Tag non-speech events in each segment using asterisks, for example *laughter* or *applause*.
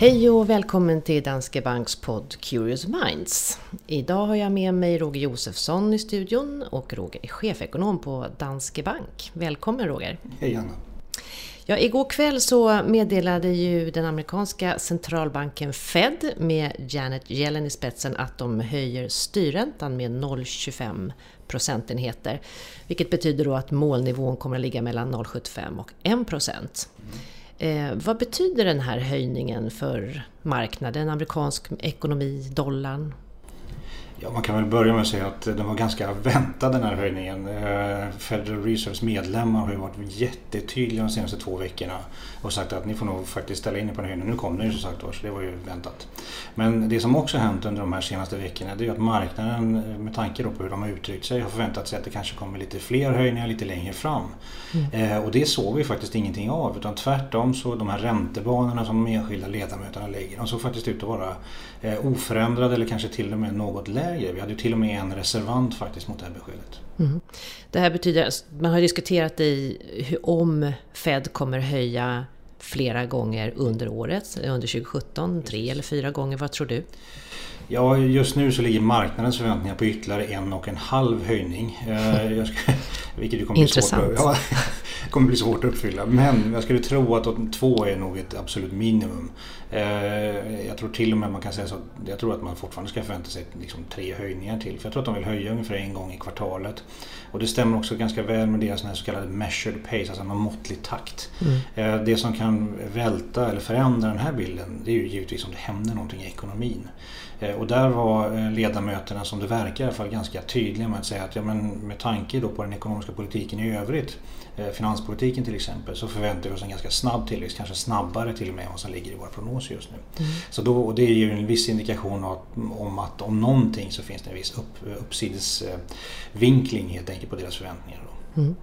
Hej och välkommen till Danske Banks podd Curious Minds. Idag har jag med mig Roger Josefsson i studion och Roger är chefekonom på Danske Bank. Välkommen Roger! Hej Anna! Ja, igår kväll så meddelade ju den amerikanska centralbanken Fed med Janet Yellen i spetsen att de höjer styrräntan med 0,25 procentenheter. Vilket betyder då att målnivån kommer att ligga mellan 0,75 och 1 procent. Eh, vad betyder den här höjningen för marknaden, amerikansk ekonomi, dollarn? Ja, man kan väl börja med att säga att den var ganska väntad den här höjningen. Eh, Federal Reserves medlemmar har ju varit jättetydliga de senaste två veckorna och sagt att ni får nog faktiskt ställa in er på den höjningen. Nu kom den ju som sagt var, så det var ju väntat. Men det som också hänt under de här senaste veckorna det är att marknaden med tanke på hur de har uttryckt sig har förväntat sig att det kanske kommer lite fler höjningar lite längre fram. Mm. Eh, och det såg vi faktiskt ingenting av utan tvärtom så de här räntebanorna som de enskilda ledamöterna lägger de såg faktiskt ut att vara eh, oförändrade eller kanske till och med något lägre. Vi hade ju till och med en reservant faktiskt mot det här beskedet. Mm. Det här betyder, man har diskuterat i om Fed kommer höja flera gånger under året, under 2017, tre eller fyra gånger, vad tror du? Ja, just nu så ligger marknadens förväntningar på ytterligare en och en halv höjning. Eh, ska, vilket kommer Intressant. Bli svårt, ja, kommer bli svårt att uppfylla. Men jag skulle tro att två är nog ett absolut minimum. Eh, jag tror till och med man kan säga så jag tror att man fortfarande ska förvänta sig liksom tre höjningar till. För jag tror att de vill höja ungefär en gång i kvartalet. Och det stämmer också ganska väl med deras så kallade measured pace, alltså en måttlig takt. Mm. Eh, det som kan välta eller förändra den här bilden det är ju givetvis om det händer någonting i ekonomin. Eh, och där var ledamöterna som det verkar i alla fall ganska tydliga med att säga att ja, men med tanke då på den ekonomiska politiken i övrigt Eh, finanspolitiken till exempel så förväntar vi oss en ganska snabb tillväxt, kanske snabbare till och med än vad som ligger i våra prognoser just nu. Mm. Så då, och det är ju en viss indikation om att om någonting så finns det en viss upp, uppsidesvinkling helt enkelt på deras förväntningar. Mm.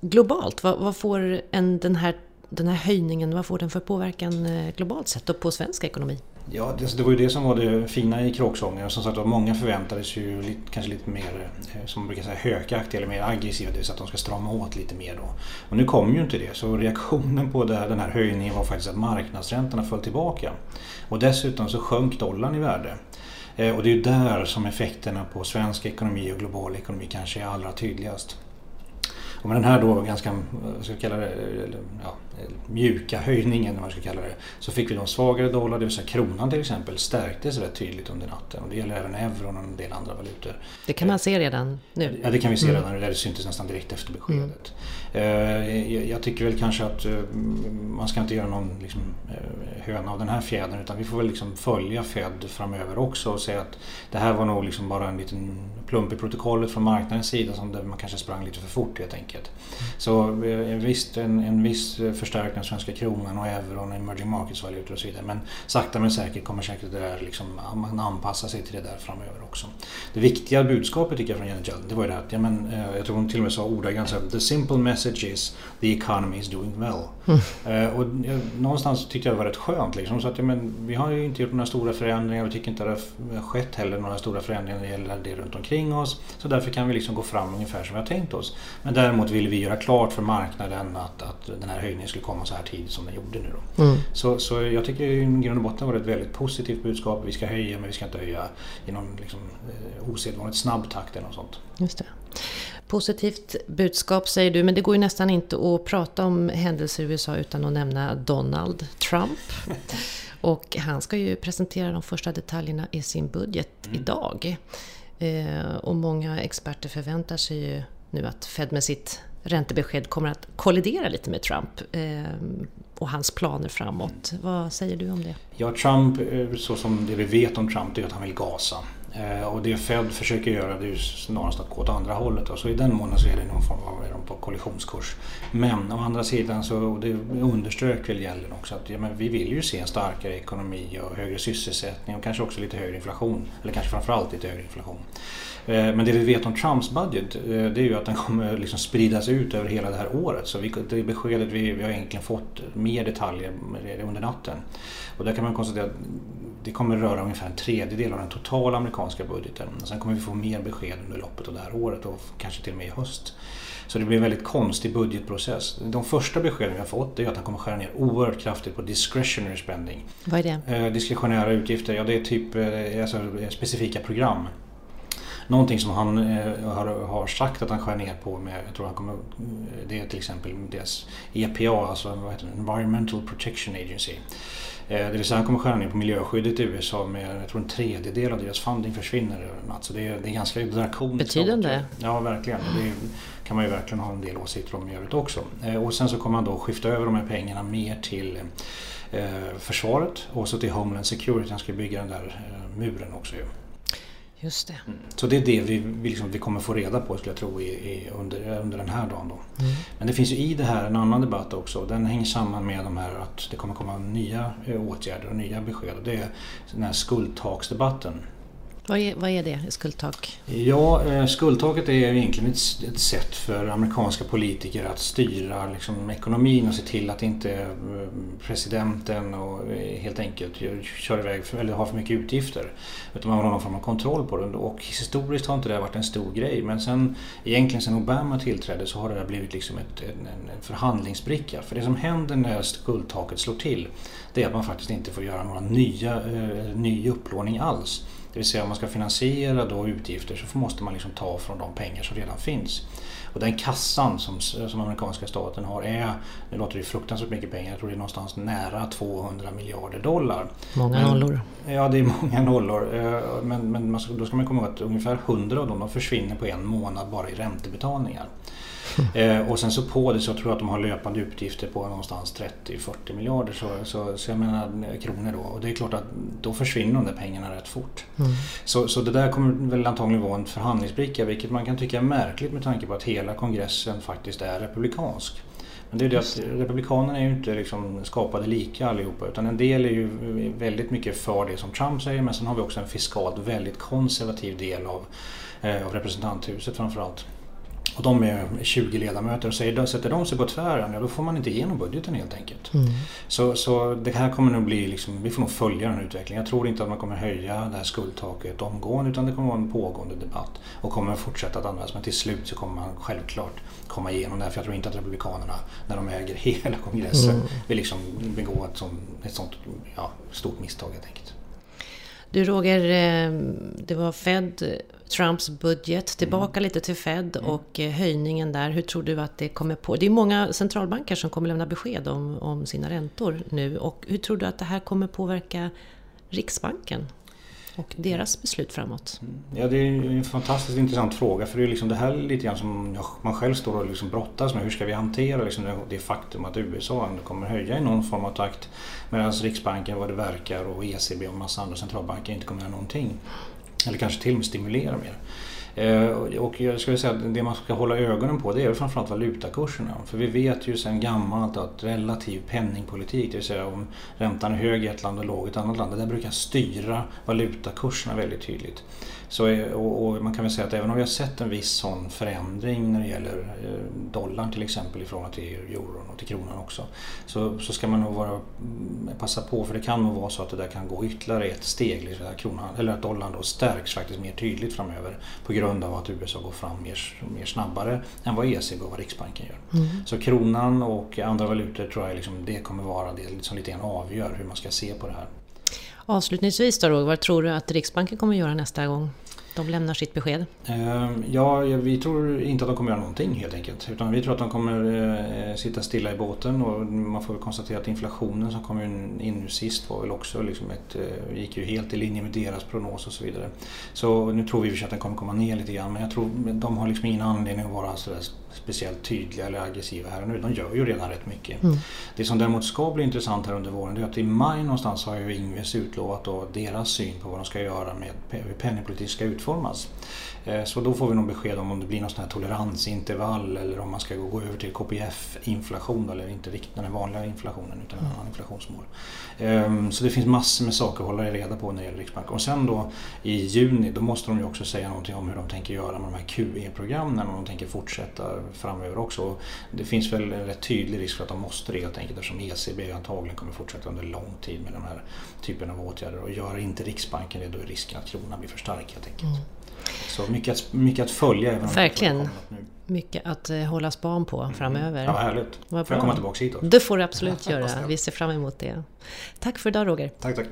Globalt, vad, vad får en, den, här, den här höjningen, vad får den för påverkan eh, globalt sett och på svensk ekonomi? Ja, det, alltså, det, var ju det som var det fina i kråksången. Som sagt många förväntades ju lite, kanske lite mer, eh, som man brukar säga, hökaktiga eller mer aggressiva. Det vill säga att de ska strama åt lite mer då. Och nu kom ju inte det. Så reaktionen på det, den här höjningen var faktiskt att marknadsräntorna föll tillbaka. Och dessutom så sjönk dollarn i värde. Eh, och det är ju där som effekterna på svensk ekonomi och global ekonomi kanske är allra tydligast. Och med den här då ganska, vad ska jag kalla det, ja, mjuka höjningen, vad man ska kalla det, så fick vi en svagare dollar, det vill säga kronan till exempel, stärktes rätt tydligt under natten. Och det gäller även euron och en del andra valutor. Det kan man se redan nu? Ja, det kan vi se redan. Mm. Det syntes nästan direkt efter beskedet. Mm. Jag tycker väl kanske att eh, man ska inte göra någon liksom, eh, höna av den här fjädern utan vi får väl liksom följa Fed framöver också och säga att det här var nog liksom bara en liten plump i protokollet från marknadens sida som man kanske sprang lite för fort helt enkelt. Så visst, en, en viss förstärkning av svenska kronan och euron, emerging markets-valutor och så vidare. Men sakta men säkert kommer säkert det där liksom, man anpassa sig till det där framöver också. Det viktiga budskapet tycker jag från Janet Yellen, det var ju det att, ja, men, eh, jag tror hon till och med sa ordagrant så The simple message is the economy is doing well. Mm. och någonstans tyckte jag det var rätt skönt liksom. Så att, ja, men, vi har ju inte gjort några stora förändringar, vi tycker inte det har skett heller några stora förändringar när det gäller det runt omkring oss. Så därför kan vi liksom gå fram ungefär som vi har tänkt oss. Men däremot vill vi göra klart för marknaden att, att den här höjningen skulle komma så här tidigt som den gjorde nu. Då. Mm. Så, så jag tycker i grund och botten var det ett väldigt positivt budskap. Vi ska höja men vi ska inte höja i någon liksom, eh, osedvanligt snabb takt eller något sånt. Just det. Positivt budskap säger du, men det går ju nästan inte att prata om händelser i USA utan att nämna Donald Trump. *laughs* Och han ska ju presentera de första detaljerna i sin budget mm. idag. Eh, och många experter förväntar sig ju nu att Fed med sitt räntebesked kommer att kollidera lite med Trump eh, och hans planer framåt. Vad säger du om det? Ja, Trump, eh, så som det vi vet om Trump, det är att han vill gasa. Eh, och det Fed försöker göra det är ju snarast att gå åt andra hållet. Så i den månaden så är det någon form av är de på kollisionskurs. Men å andra sidan så och det underströk väl Yellen också att ja, men vi vill ju se en starkare ekonomi och högre sysselsättning och kanske också lite högre inflation. Eller kanske framförallt lite högre inflation. Eh, men det vi vet om Trumps budget eh, det är ju att den kommer liksom spridas ut över hela det här året. Så vi, det beskedet vi, vi har egentligen fått mer detaljer under natten. Och där kan man konstatera att det kommer röra ungefär en tredjedel av den totala amerikanska budgeten. Sen kommer vi få mer besked under loppet av det här året och kanske till och med i höst. Så det blir en väldigt konstig budgetprocess. De första beskeden vi har fått är att han kommer skära ner oerhört kraftigt på discretionary spending. Vad är det? Eh, diskretionära utgifter, ja det är typ eh, alltså, specifika program. Någonting som han eh, har, har, sagt att han skär ner på med, jag tror han kommer, det är till exempel deras EPA, alltså vad heter det, Environmental Protection Agency. Eh, det vill säga han kommer skära ner på miljöskyddet i USA med jag tror en tredjedel av deras funding försvinner över natt. Så det är, det är ganska drakoniskt. Betydande. Ja, verkligen. Det kan man ju verkligen ha en del åsikter om i övrigt också. Eh, och sen så kommer han då skifta över de här pengarna mer till eh, försvaret och så till Homeland Security. Han ska bygga den där muren också ju. Just det. Mm. Så det är det vi, vi, liksom, vi kommer få reda på skulle jag tro i, i, under, under den här dagen. Då. Mm. Men det finns ju i det här en annan debatt också. Den hänger samman med de här att det kommer komma nya eh, åtgärder och nya besked. Och det är den här skuldtaksdebatten. Vad är, vad är det, skuldtak? Ja, eh, skuldtaket är egentligen ett, ett sätt för amerikanska politiker att styra liksom, ekonomin och se till att inte eh, presidenten och eh, helt enkelt kör iväg för, eller har för mycket utgifter. Utan man har någon form av kontroll på det. Och historiskt har inte det varit en stor grej. Men sen, egentligen sen Obama tillträdde så har det blivit liksom ett, en, en förhandlingsbricka. För det som händer när skuldtaket slår till det är att man faktiskt inte får göra några nya, eh, ny upplåning alls. Det vill säga om man ska finansiera då utgifter så måste man liksom ta från de pengar som redan finns. Och den kassan som, som amerikanska staten har är, nu låter det fruktansvärt mycket pengar, jag tror det är någonstans nära 200 miljarder dollar. Många men, nollor. Ja, det är många nollor. Eh, men, men då ska man komma ihåg att ungefär 100 av dem de försvinner på en månad bara i räntebetalningar. *laughs* Eh, och sen så på det så tror jag att de har löpande utgifter på någonstans 30-40 miljarder så, så, så jag menar kronor då. Och det är klart att då försvinner de där pengarna rätt fort. Mm. Så, så det där kommer väl antagligen vara en förhandlingsbricka vilket man kan tycka är märkligt med tanke på att hela kongressen faktiskt är republikansk. Men det är det att Republikanerna är ju inte liksom skapade lika allihopa utan en del är ju väldigt mycket för det som Trump säger men sen har vi också en fiskalt väldigt konservativ del av, eh, av representanthuset framförallt. Och de är 20 ledamöter och säger, sätter de sig på tvären, ja då får man inte igenom budgeten helt enkelt. Mm. Så, så det här kommer nog bli, liksom, vi får nog följa den utvecklingen. Jag tror inte att man kommer höja det här skuldtaket omgående utan det kommer vara en pågående debatt och kommer fortsätta att användas. Men till slut så kommer man självklart komma igenom det här för jag tror inte att Republikanerna, när de äger *laughs* hela kongressen, mm. vill liksom begå ett, sånt, ett sånt ja, stort misstag helt enkelt. Du Roger, eh, det var Fed, Trumps budget, tillbaka mm. lite till Fed mm. och eh, höjningen där. Hur tror du att det kommer på? Det är många centralbanker som kommer lämna besked om, om sina räntor nu. Och hur tror du att det här kommer påverka Riksbanken? och deras beslut framåt? Mm. Ja, det är en fantastiskt intressant fråga för det är liksom det här lite grann som man själv står och liksom brottas med. Hur ska vi hantera liksom det faktum att USA ändå kommer höja i någon form av takt medan Riksbanken vad det verkar och ECB och massa andra centralbanker inte kommer göra någonting. Eller kanske till och med stimulera mer. Eh, och jag skulle säga att det man ska hålla ögonen på det är framförallt valutakurserna. För vi vet ju sedan gammalt att relativ penningpolitik, det vill säga om räntan är hög i ett land och låg i ett annat land, det där brukar styra valutakurserna väldigt tydligt. Så, eh, och, och, man kan väl säga att även om vi har sett en viss sån förändring när det gäller eh, dollarn till exempel i förhållande till euron och till kronan också. Så, så ska man nog vara, mm, passa på för det kan nog vara så att det där kan gå ytterligare ett steg. Liksom att, kronan, eller att dollarn då stärks faktiskt mer tydligt framöver på grund av att USA går fram mer, mer snabbare än vad ECB och vad Riksbanken gör. Mm. Så kronan och andra valutor tror jag liksom, det kommer vara det som lite grann avgör hur man ska se på det här. Avslutningsvis då vad tror du att Riksbanken kommer göra nästa gång? De lämnar sitt besked? Ehm, ja, vi tror inte att de kommer göra någonting helt enkelt. Utan vi tror att de kommer eh, sitta stilla i båten och man får väl konstatera att inflationen som kom in nu sist var väl också liksom ett, eh, gick ju helt i linje med deras prognos och så vidare. Så nu tror vi att den kommer komma ner lite grann men jag tror de har liksom ingen anledning att vara sådär speciellt tydliga eller aggressiva här och nu. De gör ju redan rätt mycket. Mm. Det som däremot ska bli intressant här under våren är att i maj någonstans har ju Ingves utlovat då deras syn på vad de ska göra med hur penningpolitik ska utformas. Eh, så då får vi nog besked om om det blir någon sån här toleransintervall eller om man ska gå över till KPF-inflation eller inte riktigt den vanliga inflationen utan en annan inflationsmål. Ehm, så det finns massor med saker att hålla reda på när det gäller Riksbanken. Och sen då i juni då måste de ju också säga någonting om hur de tänker göra med de här QE-programmen och de tänker fortsätta framöver också. Det finns väl en rätt tydlig risk för att de måste det helt enkelt eftersom ECB antagligen kommer fortsätta under lång tid med den här typen av åtgärder och gör inte Riksbanken det då är risken att kronan blir för stark helt enkelt. Mm. Så mycket att, mycket att följa. Även Verkligen. Mycket att eh, hålla span på mm. framöver. Ja, härligt. Vad får jag komma tillbaka hit också? Det får du absolut *laughs* göra. Vi ser fram emot det. Tack för idag Roger. Tack, tack.